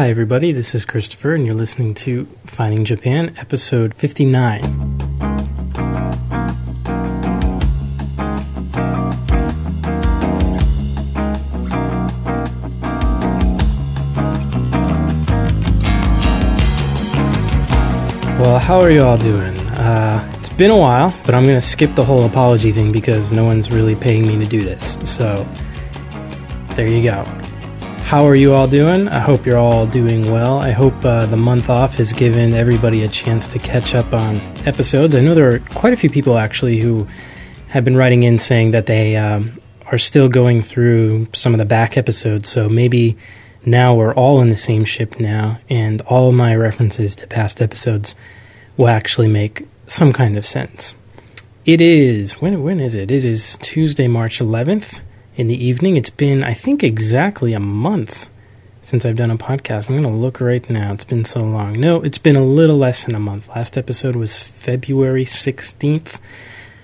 Hi, everybody. This is Christopher, and you're listening to Finding Japan, episode 59. Well, how are you all doing? Uh, it's been a while, but I'm going to skip the whole apology thing because no one's really paying me to do this. So, there you go. How are you all doing? I hope you're all doing well. I hope uh, the month off has given everybody a chance to catch up on episodes. I know there are quite a few people actually who have been writing in saying that they um, are still going through some of the back episodes. So maybe now we're all in the same ship now, and all my references to past episodes will actually make some kind of sense. It is when when is it? It is Tuesday, March 11th in the evening. It's been I think exactly a month since I've done a podcast. I'm going to look right now. It's been so long. No, it's been a little less than a month. Last episode was February 16th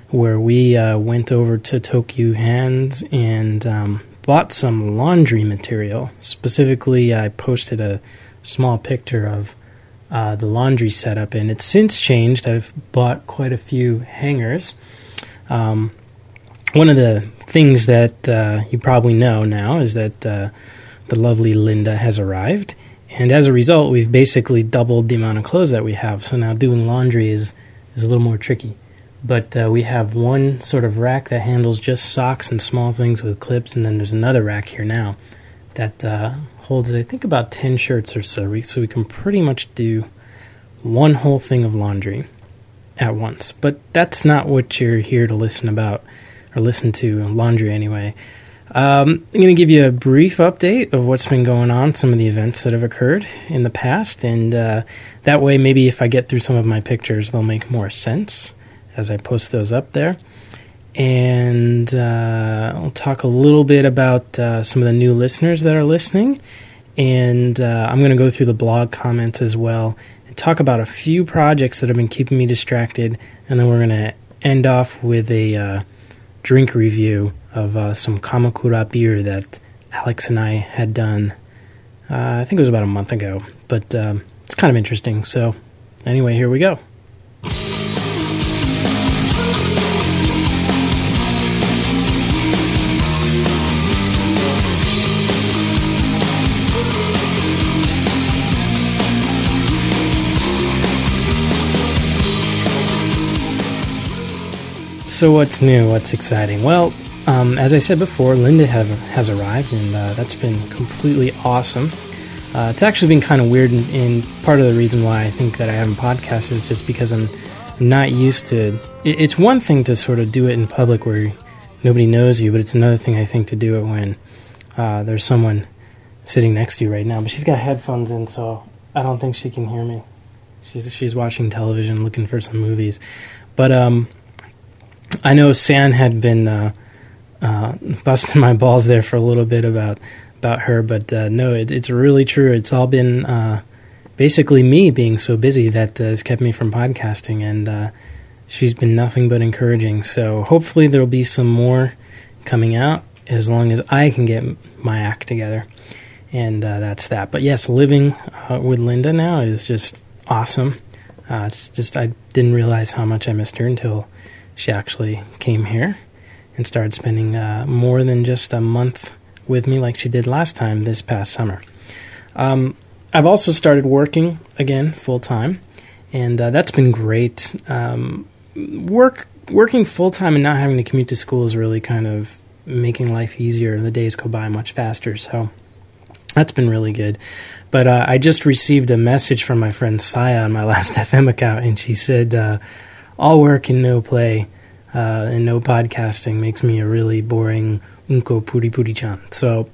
where we uh, went over to Tokyu Hands and um, bought some laundry material. Specifically, I posted a small picture of uh, the laundry setup, and it's since changed. I've bought quite a few hangers. Um, one of the things that uh, you probably know now is that uh, the lovely Linda has arrived, and as a result, we've basically doubled the amount of clothes that we have. So now doing laundry is is a little more tricky but uh, we have one sort of rack that handles just socks and small things with clips, and then there's another rack here now that uh, holds, I think, about 10 shirts or so. So we can pretty much do one whole thing of laundry at once. But that's not what you're here to listen about, or listen to laundry anyway. Um, I'm going to give you a brief update of what's been going on, some of the events that have occurred in the past, and uh, that way, maybe if I get through some of my pictures, they'll make more sense as I post those up there. And uh, I'll talk a little bit about uh, some of the new listeners that are listening. And uh, I'm going to go through the blog comments as well and talk about a few projects that have been keeping me distracted. And then we're going to end off with a uh, drink review of uh, some Kamakura beer that Alex and I had done, uh, I think it was about a month ago. But um, it's kind of interesting. So, anyway, here we go. So, what's new? What's exciting? Well, um, as I said before, Linda have, has arrived, and uh, that's been completely awesome. Uh, it's actually been kind of weird, and, and, part of the reason why I think that I haven't podcast is just because I'm not used to. It, it's one thing to sort of do it in public where nobody knows you, but it's another thing I think to do it when uh, there's someone sitting next to you right now. But she's got headphones in, so I don't think she can hear me. She's she's watching television, looking for some movies, but um I know San had been uh, uh, busting my balls there for a little bit about about her, but uh, no, it, it's really true. It's all been uh, basically me being so busy that uh, has kept me from podcasting, and uh, she's been nothing but encouraging. So hopefully there'll be some more coming out as long as I can get my act together, and that's that. But yes, living with Linda now is just awesome. it's just I didn't realize how much I missed her until she actually came here and started spending uh, more than just a month with me like she did last time this past summer. Um, I've also started working again full time, and uh, that's been great. Um, work working full time and not having to commute to school is really kind of making life easier. And the days go by much faster, so that's been really good. But uh, I just received a message from my friend Saya on my last FM account, and she said uh, all work and no play uh, and no podcasting makes me a really boring unko puri puri chan. So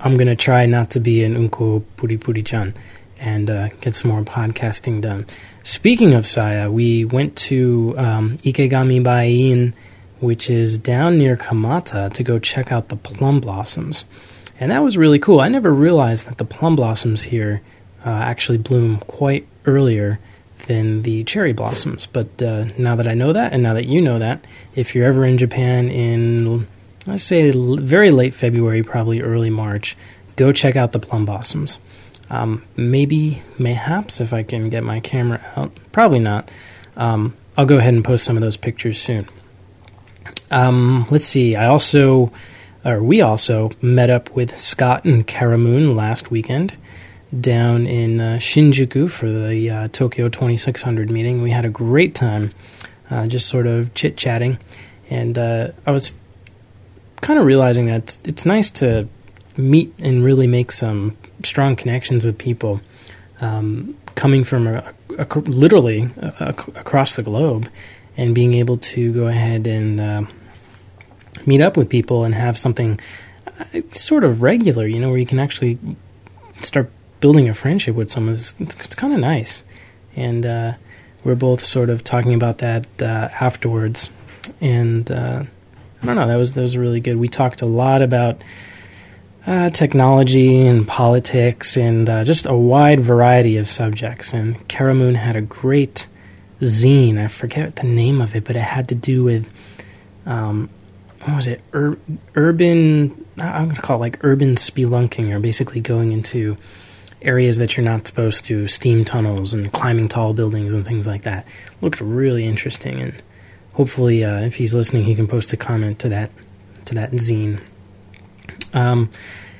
I'm gonna try not to be an unko puri puri chan and uh, get some more podcasting done. Speaking of Saya, we went to um, Ikegami Baien, which is down near Kamata, to go check out the plum blossoms. And that was really cool. I never realized that the plum blossoms here uh, actually bloom quite earlier than the cherry blossoms. But uh, now that I know that, and now that you know that, if you're ever in Japan in, let's say, very late February, probably early March, go check out the plum blossoms. Um, maybe, mayhaps, if I can get my camera out. Probably not. Um, I'll go ahead and post some of those pictures soon. Um, let's see. I also, or we also met up with Scott and Karamoon last weekend down in uh, Shinjuku for the uh, Tokyo 2600 meeting. We had a great time, uh, just sort of chit chatting, and uh, I was kind of realizing that it's nice to meet and really make some strong connections with people um, coming from a, a, literally a, across the globe, and being able to go ahead and uh, meet up with people and have something uh, sort of regular, you know, where you can actually start building a friendship with someone. It's, it's kind of nice, and uh, we're both sort of talking about that uh, afterwards, and uh, I don't know, that was that was really good. We talked a lot about. Uh, technology and politics and uh, just a wide variety of subjects. And Karamoon had a great zine. I forget the name of it, but it had to do with um, what was it? Ur- urban. I'm going to call it like urban spelunking, or basically going into areas that you're not supposed to, steam tunnels and climbing tall buildings and things like that. Looked really interesting, and hopefully, uh, if he's listening, he can post a comment to that to that zine. Um,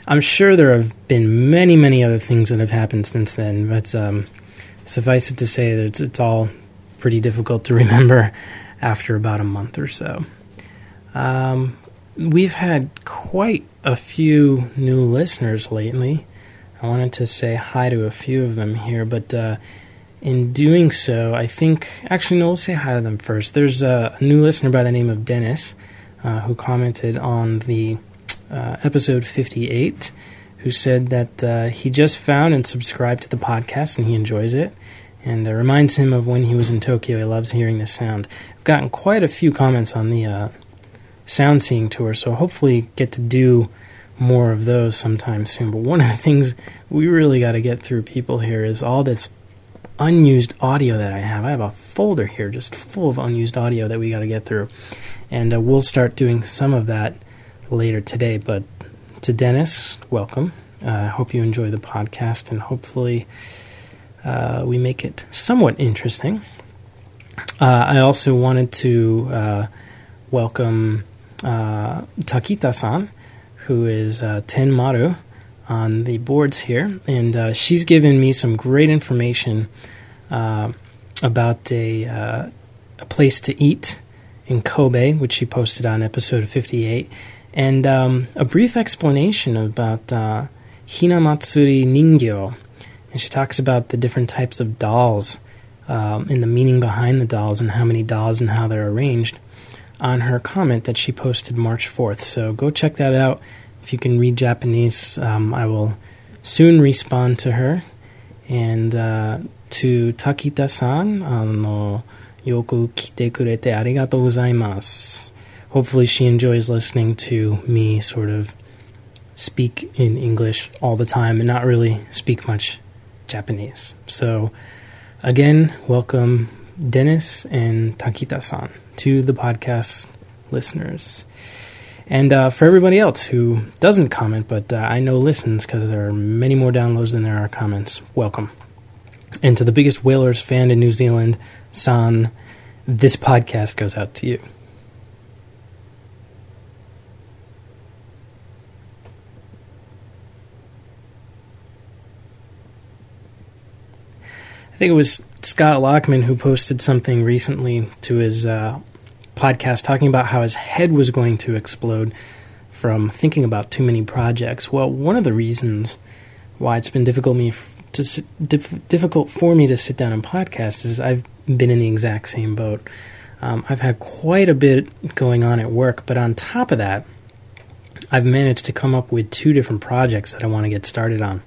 I'm sure there have been many, many other things that have happened since then, but um, suffice it to say that it's, it's all pretty difficult to remember after about a month or so. Um, we've had quite a few new listeners lately. I wanted to say hi to a few of them here, but uh, in doing so, I think actually no, we'll say hi to them first. There's a, new listener by the name of Dennis uh, who commented on the uh, episode 58, who said that uh, he just found and subscribed to the podcast and he enjoys it. And it reminds him of when he was in Tokyo. He loves hearing the sound. I've gotten quite a few comments on the uh, sound seeing tour, so hopefully get to do more of those sometime soon. But one of the things we really got to get through people here is all this unused audio that I have. I have a folder here just full of unused audio that we got to get through. And uh, we'll start doing some of that later today. But to Dennis, welcome. Uh, I uh, hope you enjoy the podcast and hopefully uh, we make it somewhat interesting. Uh, I also wanted to uh, welcome Takita san who is uh, Ten Maru on the boards here, and uh, she's given me some great information uh, about a, uh, a place to eat in Kobe, which she posted on episode 58, and um, a brief explanation about uh, Hinamatsuri Ningyo. And she talks about the different types of dolls um, and the meaning behind the dolls and how many dolls and how they're arranged on her comment that she posted March 4th. So go check that out. If you can read Japanese, um, I will soon respond to her. And uh, to Takita san, あの、よく来てくれてありがとうございます. Hopefully, she enjoys listening to me sort of speak in English all the time and not really speak much Japanese. So, again, welcome Dennis and Takita san to the podcast listeners. And uh, for everybody else who doesn't comment, but uh, I know listens because there are many more downloads than there are comments, welcome. And to the biggest Whalers fan in New Zealand, San, this podcast goes out to you. I think it was Scott Lockman who posted something recently to his uh, podcast talking about how his head was going to explode from thinking about too many projects. Well, one of the reasons why it's been difficult me to dif- difficult for me to sit down and podcast is I've been in the exact same boat. Um, I've had quite a bit going on at work, but on top of that, I've managed to come up with two different projects that I want to get started on.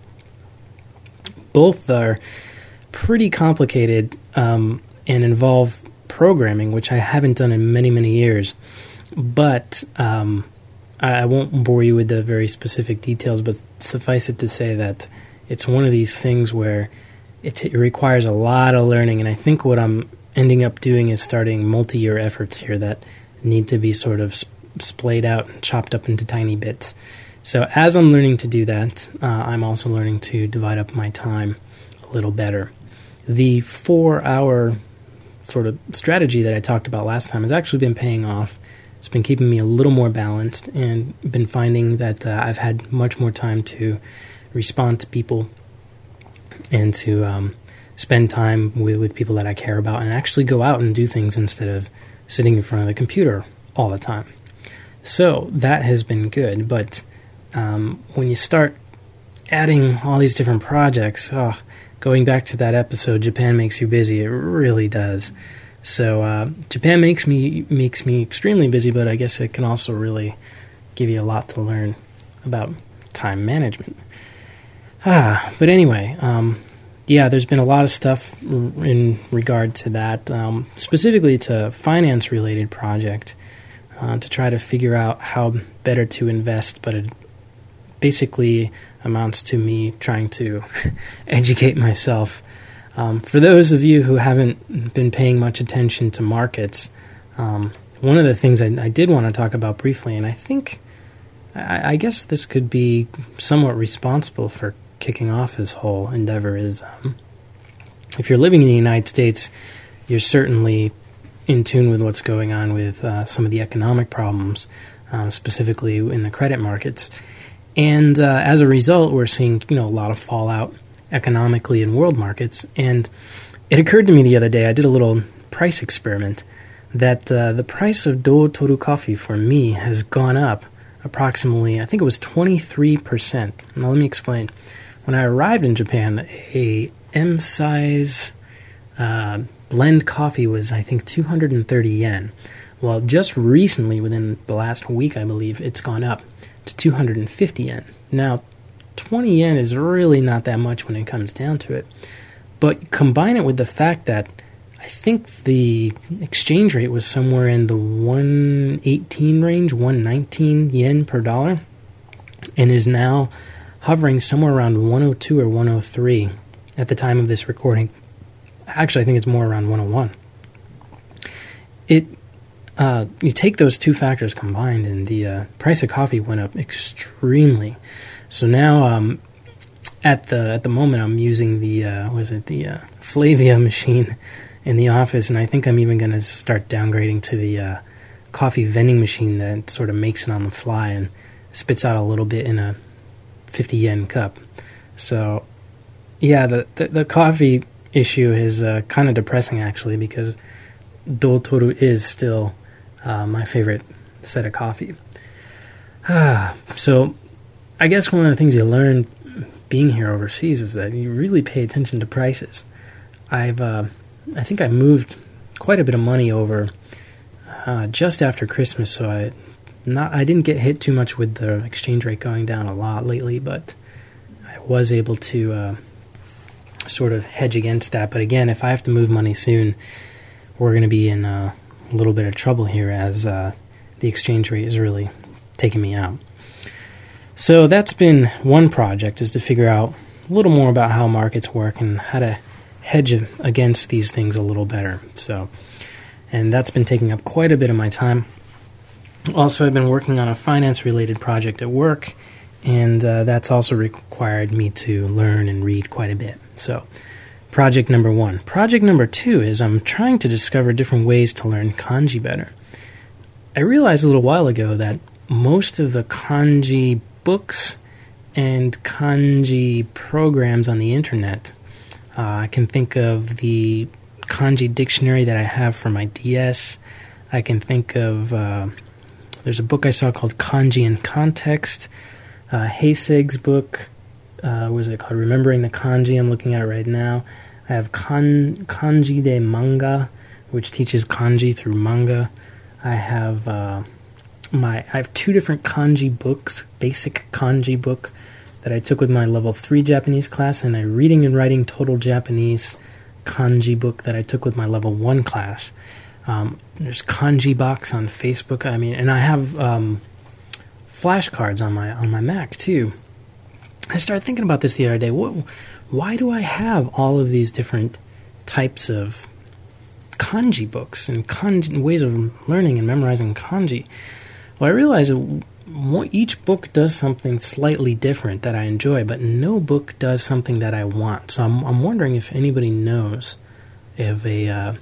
Both are pretty complicated um, and involve programming, which I haven't done in many, many years. But um, I, I won't bore you with the very specific details, but suffice it to say that it's one of these things where it, it requires a lot of learning. And I think what I'm ending up doing is starting multi year efforts here that need to be sort of splayed out and chopped up into tiny bits So as I'm learning to do that, uh, I'm also learning to divide up my time a little better. The four hour sort of strategy that I talked about last time has actually been paying off. It's been keeping me a little more balanced and been finding that uh, I've had much more time to respond to people and to um, spend time with, with people that I care about and actually go out and do things instead of sitting in front of the computer all the time. So that has been good, but um, when you start adding all these different projects, oh, going back to that episode, Japan makes you busy. It really does. So uh, Japan makes me makes me extremely busy, but I guess it can also really give you a lot to learn about time management. Ah, but anyway, um, yeah, there's been a lot of stuff in regard to that, um, specifically to finance related project, uh, to try to figure out how better to invest. But it basically amounts to me trying to educate myself. Um, for those of you who haven't been paying much attention to markets, um, one of the things I, I, did want to talk about briefly, and I think, I, I guess this could be somewhat responsible for kicking off this whole endeavor is um, if you're living in the United States, you're certainly in tune with what's going on with uh, some of the economic problems, uh, specifically in the credit markets. And uh, as a result, we're seeing you know a lot of fallout economically in world markets. And it occurred to me the other day, I did a little price experiment, that uh, the price of Doutor coffee for me has gone up approximately, I think it was 23%. Now, let me explain when I arrived in Japan, a M size uh, blend coffee was, I think, 230 yen. Well, just recently, within the last week, I believe, it's gone up to 250 yen. Now, 20 yen is really not that much when it comes down to it. But combine it with the fact that I think the exchange rate was somewhere in the 118 range, 119 yen per dollar, and is now hovering somewhere around 102 or 103 at the time of this recording. Actually, I think it's more around 101. It uh, you take those two factors combined, and the uh, price of coffee went up extremely. So now, um, at the at the moment, I'm using the uh, was it the uh, Flavia machine in the office, and I think I'm even going to start downgrading to the uh, coffee vending machine that sort of makes it on the fly and spits out a little bit in a 50 yen cup. So, yeah, the, the, the coffee issue is uh, kind of depressing actually because Doutor is still uh, my favorite set of coffee. Ah, so, I guess one of the things you learn being here overseas is that you really pay attention to prices. I've, uh, I think I moved quite a bit of money over uh, just after Christmas, so I not I didn't get hit too much with the exchange rate going down a lot lately, but I was able to uh, sort of hedge against that. But again, if I have to move money soon, we're going to be in uh, a little bit of trouble here as uh, the exchange rate is really taking me out. So that's been one project is to figure out a little more about how markets work and how to hedge against these things a little better. So, and that's been taking up quite a bit of my time. Also, I've been working on a finance related project at work, and uh, that's also required me to learn and read quite a bit. So, project number one. Project number two is I'm trying to discover different ways to learn kanji better. I realized a little while ago that most of the kanji books and kanji programs on the internet, uh, I can think of the kanji dictionary that I have for my DS. I can think of uh, there's a book I saw called Kanji in Context. Uh, book uh, was it called Remembering the Kanji? I'm looking at it right now. I have kan, Kanji de Manga, which teaches kanji through manga. I have uh, my I have two different kanji books, basic kanji book that I took with my level three Japanese class, and a reading and writing total Japanese kanji book that I took with my level one class. Um, there's Kanji Box on Facebook. I mean, and I have um, flashcards on my on my Mac too. I started thinking about this the other day. What, why do I have all of these different types of kanji books and kanji ways of learning and memorizing kanji? Well, I realized that each book does something slightly different that I enjoy, but no book does something that I want. So I'm, I'm wondering if anybody knows of a, uh,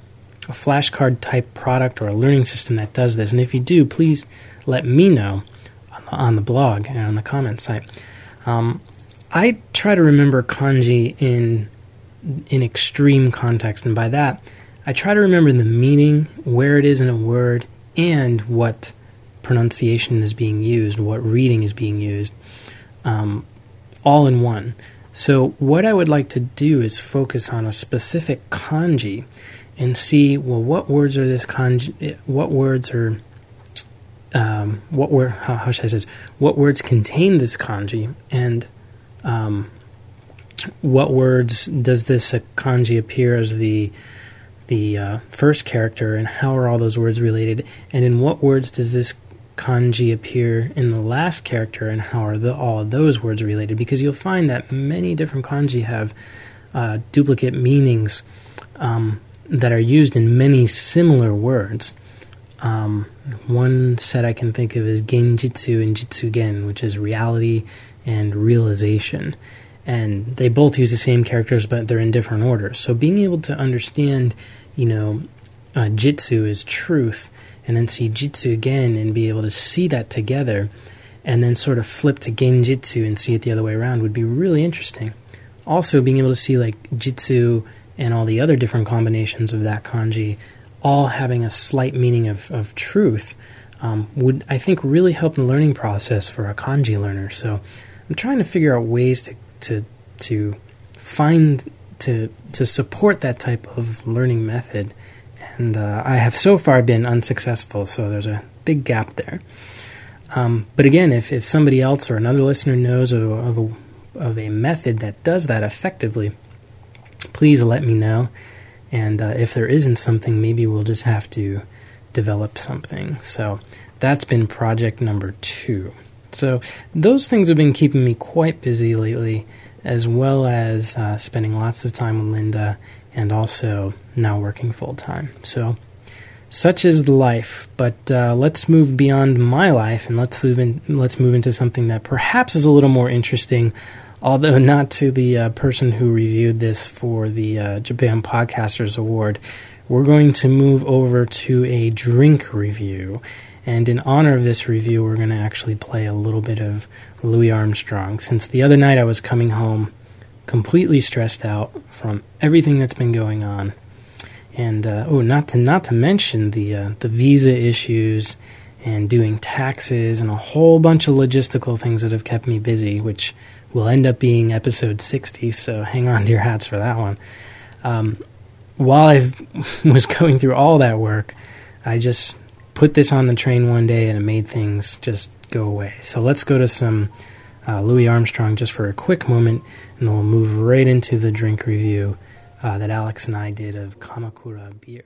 a flashcard type product or a learning system that does this. And if you do, please let me know on the, on the blog and on the comment site. Um, I try to remember kanji in in extreme context, and by that, I try to remember the meaning, where it is in a word, and what pronunciation is being used, what reading is being used, um, all in one. So, what I would like to do is focus on a specific kanji and see, well, what words are this kanji, what words are, um, what word, how, how, should I say this, what words contain this kanji, and um, what words does this kanji appear as the the uh, first character, and how are all those words related, and in what words does this kanji appear in the last character and how are the, all of those words related because you'll find that many different kanji have uh, duplicate meanings um, that are used in many similar words. Um, one set I can think of is genjitsu and jitsugen, which is reality and realization. And they both use the same characters, but they're in different orders. So being able to understand, you know, uh, jitsu is truth and then see jitsu again and be able to see that together and then sort of flip to genjitsu and see it the other way around would be really interesting. Also, being able to see like jitsu and all the other different combinations of that kanji all having a slight meaning of, of truth um, would, I think, really help the learning process for a kanji learner. So I'm trying to figure out ways to, to, to find, to, to support that type of learning method and uh, I have so far been unsuccessful, so there's a big gap there. Um, but again, if, if somebody else or another listener knows of, of, a, of a method that does that effectively, please let me know. And uh, if there isn't something, maybe we'll just have to develop something. So that's been project number two. So those things have been keeping me quite busy lately, as well as uh, spending lots of time with Linda and also now working full time. So, such is life. But uh, let's move beyond my life and let's move in, let's move into something that perhaps is a little more interesting, although not to the uh, person who reviewed this for the uh, Japan Podcasters Award. We're going to move over to a drink review. And in honor of this review, we're going to actually play a little bit of Louis Armstrong. Since the other night I was coming home completely stressed out from everything that's been going on. And uh, oh, not to not to mention the uh, the visa issues and doing taxes and a whole bunch of logistical things that have kept me busy, which will end up being episode 60. So hang on to your hats for that one. Um, while I was going through all that work, I just put this on the train one day and it made things just go away. So let's go to some uh, Louis Armstrong just for a quick moment, and then we'll move right into the drink review uh, that Alex and I did of Kamakura beer.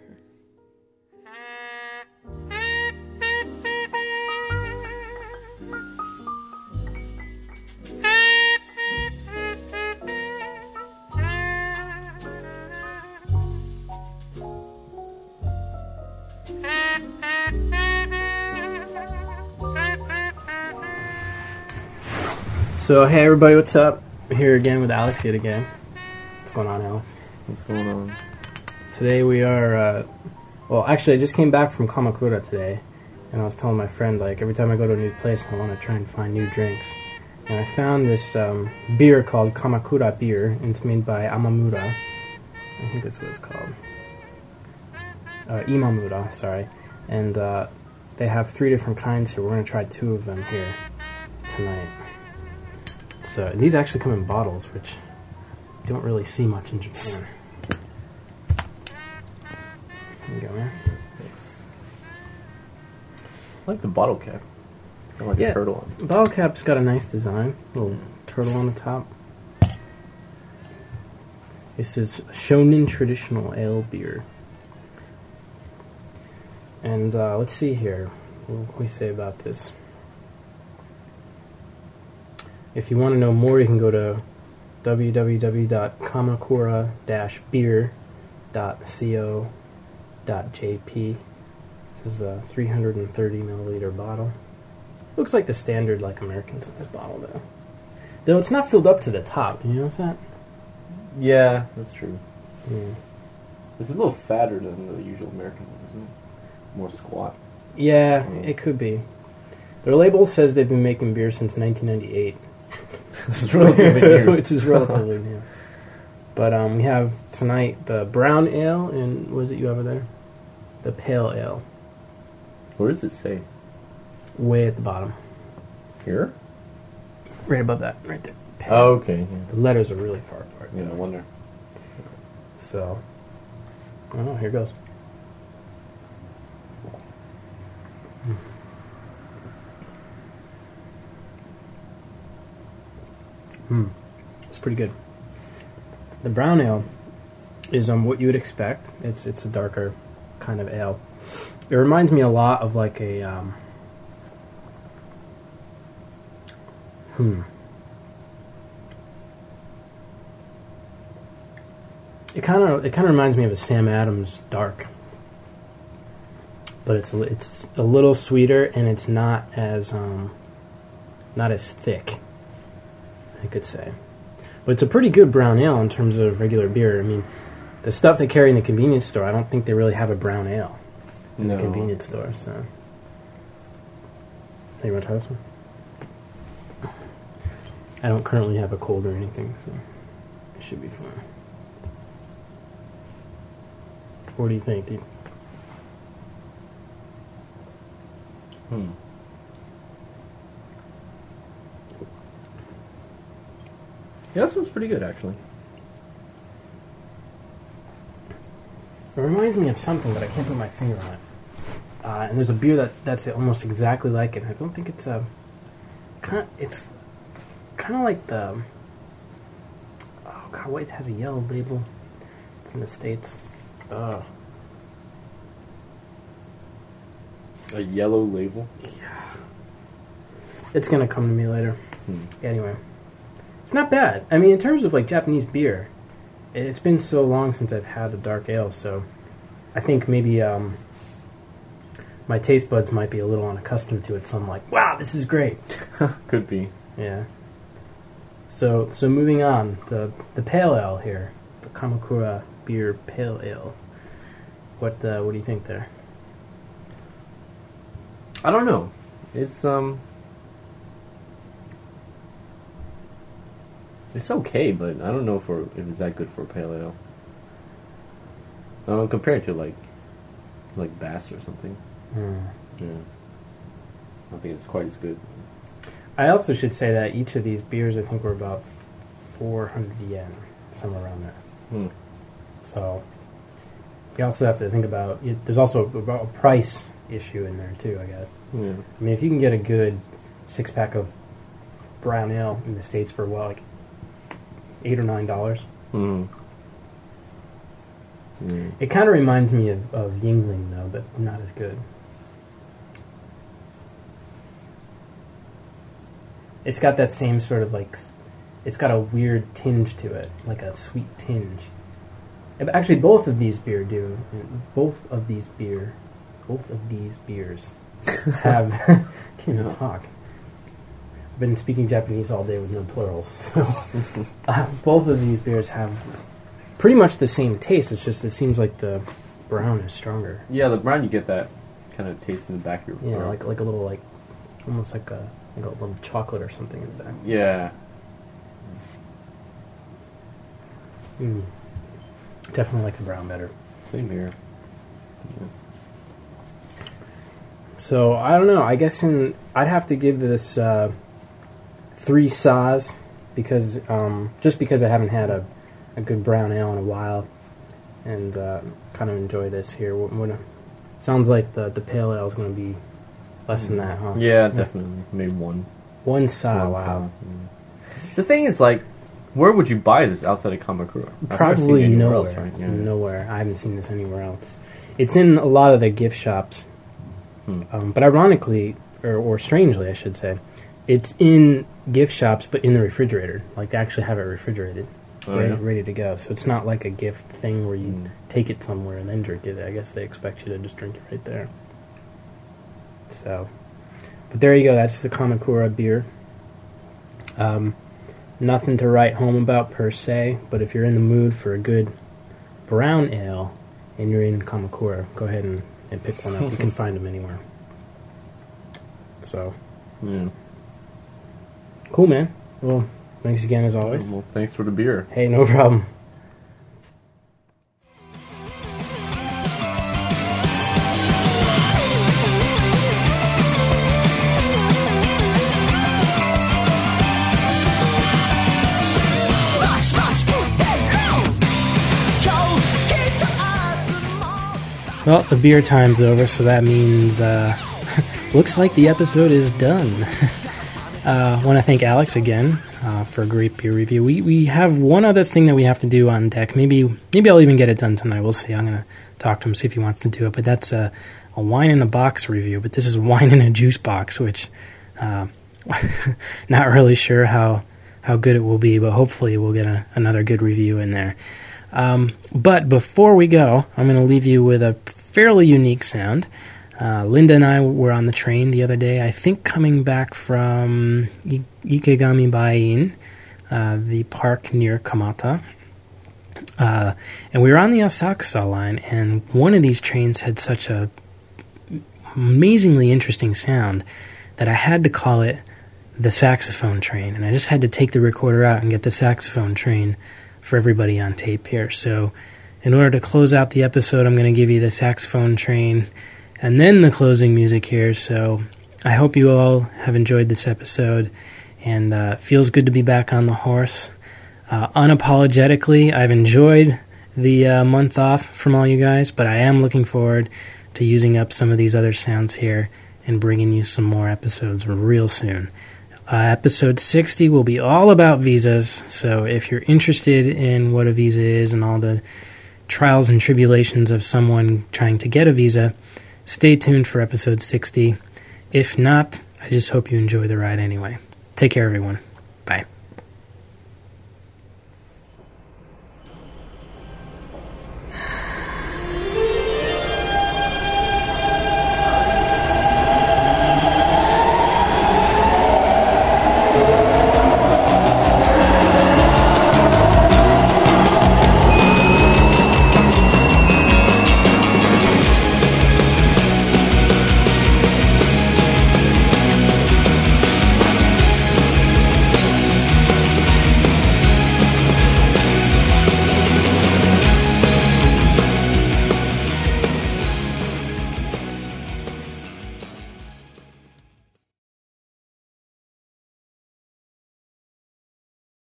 So, hey everybody, what's up? here again with Alex yet again. What's going on, Alex? What's going on? Today we are, uh, well, actually, I just came back from Kamakura today, and I was telling my friend, like, every time I go to a new place, I want to try and find new drinks. And I found this um, beer called Kamakura beer, and it's made by Amamura. I think that's what it's called. Uh, Imamura, sorry. And uh, they have three different kinds here. We're going to try two of them here tonight. So these actually come in bottles, which you don't really see much in Japan. There go, man. Thanks. I like the bottle cap. I like yeah, the turtle on. Bottle cap's got a nice design. Little turtle on the top. This is Shonan Traditional Ale Beer. And uh, let's see here. What can we say about this? If you want to know more, you can go to www.kamakura-beer.co.jp. This is a 330 milliliter bottle. Looks like the standard like American size bottle though. Though it's not filled up to the top. You notice that? Yeah, that's true. Mm. It's a little fatter than the usual American one, isn't it? More squat. Yeah, Mm. it could be. Their label says they've been making beer since 1998. this is relatively new. which is relatively new. But um, we have tonight the brown ale and what is it you have over there? The pale ale, Where does it say? way at the bottom, Here? right above that, right there. Pale. Oh, okay. The letters are really far apart. Yeah, yeah no wonder. So, I don't know. Here goes. Hmm. It's pretty good. The brown ale is um what you would expect. It's it's a darker kind of ale. It reminds me a lot of like a um. Hmm. It kind of it kind of reminds me of a Sam Adams dark, but it's it's a little sweeter and it's not as um, not as thick. I could say, but it's a pretty good brown ale in terms of regular beer. I mean, the stuff they carry in the convenience store, I don't think they really have a brown ale in No. the convenience store. So, hey, you want to try this one? I don't currently have a cold or anything, so it should be fine. What do you think, dude? Hmm. Yeah, this one's pretty good, actually. It reminds me of something, but I can't put my finger on it. Uh, and there's a beer that that's almost exactly like it. I don't think it's a. Kind of, it's kind of like the. Oh god, wait! It has a yellow label. It's in the states. Uh, A yellow label. Yeah. It's gonna come to me later. Hmm. Anyway, it's not bad. I mean, in terms of like Japanese beer, it's been so long since I've had a dark ale, so I think maybe um, my taste buds might be a little unaccustomed to it. So I'm like, wow, this is great. Could be. Yeah. So so moving on, the the pale ale here, the Kamakura beer pale ale. What uh, what do you think there? I don't know. It's um. It's okay, but I don't know for if it's that good for a pale ale. Um, compared to like, like Bass or something. Hmm. Yeah. I don't think it's quite as good. I also should say that each of these beers, I think, were about 400 yen, somewhere around there. Hmm. So you also have to think about it, there's also a, a price issue in there too, I guess. Yeah. I mean, if you can get a good six pack of brown ale in the states for what, like eight or nine dollars, Hmm. Yeah. it kind of reminds me of, of Yuengling though, but not as good. It's got that same sort of like, it's got a weird tinge to it, like a sweet tinge. Actually, both of these beer do. Both of these beer, both of these beers have. can't even talk. Been speaking Japanese all day with no plurals, so uh, both of these beers have pretty much the same taste. It's just it seems like the brown is stronger. Yeah, the brown you get that kind of taste in the back of your Yeah, throat. like like a little like almost like a like a little chocolate or something in the back. yeah. Mm. Definitely like the brown better. Same here. So I don't know. I guess in I'd have to give this uh, three saws because um, just because I haven't had a, a good brown ale in a while, and uh, kind of enjoy this here. Sounds like the the pale ale is going to be less than that, huh? Yeah, definitely. Maybe one. One saw. one wow. sound, yeah. The thing is, like, where would you buy this outside of Kamakura? Probably nowhere. else, right? Yeah. Nowhere. I haven't seen this anywhere else. It's in a lot of the gift shops, Hmm. um, but ironically, or, or strangely, I should say, it's in gift shops, but in the refrigerator. Like they actually have it refrigerated, Oh, ready, yeah? ready to go. So it's not like a gift thing where you Hmm. take it somewhere and then drink it. I guess they expect you to just drink it right there. So, but there you go. That's the Kamakura beer. Um, nothing to write home about per se, but if you're in the mood for a good brown ale and you're in Kamakura, go ahead and, and pick one up. you can find them anywhere. So, Yeah. Cool, man. Well, thanks again as always. Well, thanks for the beer. Hey, no problem. Well, the beer time's over, so that means uh, looks like the episode is done. uh, want to thank Alex again uh, for a great beer review. We we have one other thing that we have to do on deck. Maybe maybe I'll even get it done tonight. We'll see. I'm gonna talk to him see if he wants to do it. But that's a, a wine in a box review. But this is wine in a juice box, which uh, not really sure how how good it will be. But hopefully we'll get a, another good review in there. Um, but before we go, I'm to leave you with a fairly unique sound. Uh, Linda and I were on the train the other day, I think coming back from I- Ikegami Baien, uh, the park near Kamata. Uh, and we were on the Asakusa line, and one of these trains had such a amazingly interesting sound that I had to call it the saxophone train. And I just had to take the recorder out and get the saxophone train for everybody on tape here. So, in order to close out the episode, I'm going to give you the saxophone train and then the closing music here. So, I hope you all have enjoyed this episode and uh, feels good to be back on the horse. Uh, unapologetically, I've enjoyed the uh, month off from all you guys, but I am looking forward to using up some of these other sounds here and bringing you some more episodes real soon. Uh, episode 60 will be all about visas. So if you're interested in what a visa is and all the trials and tribulations of someone trying to get a visa, stay tuned for episode 60. If not, I just hope you enjoy the ride anyway. Take care, everyone. Bye.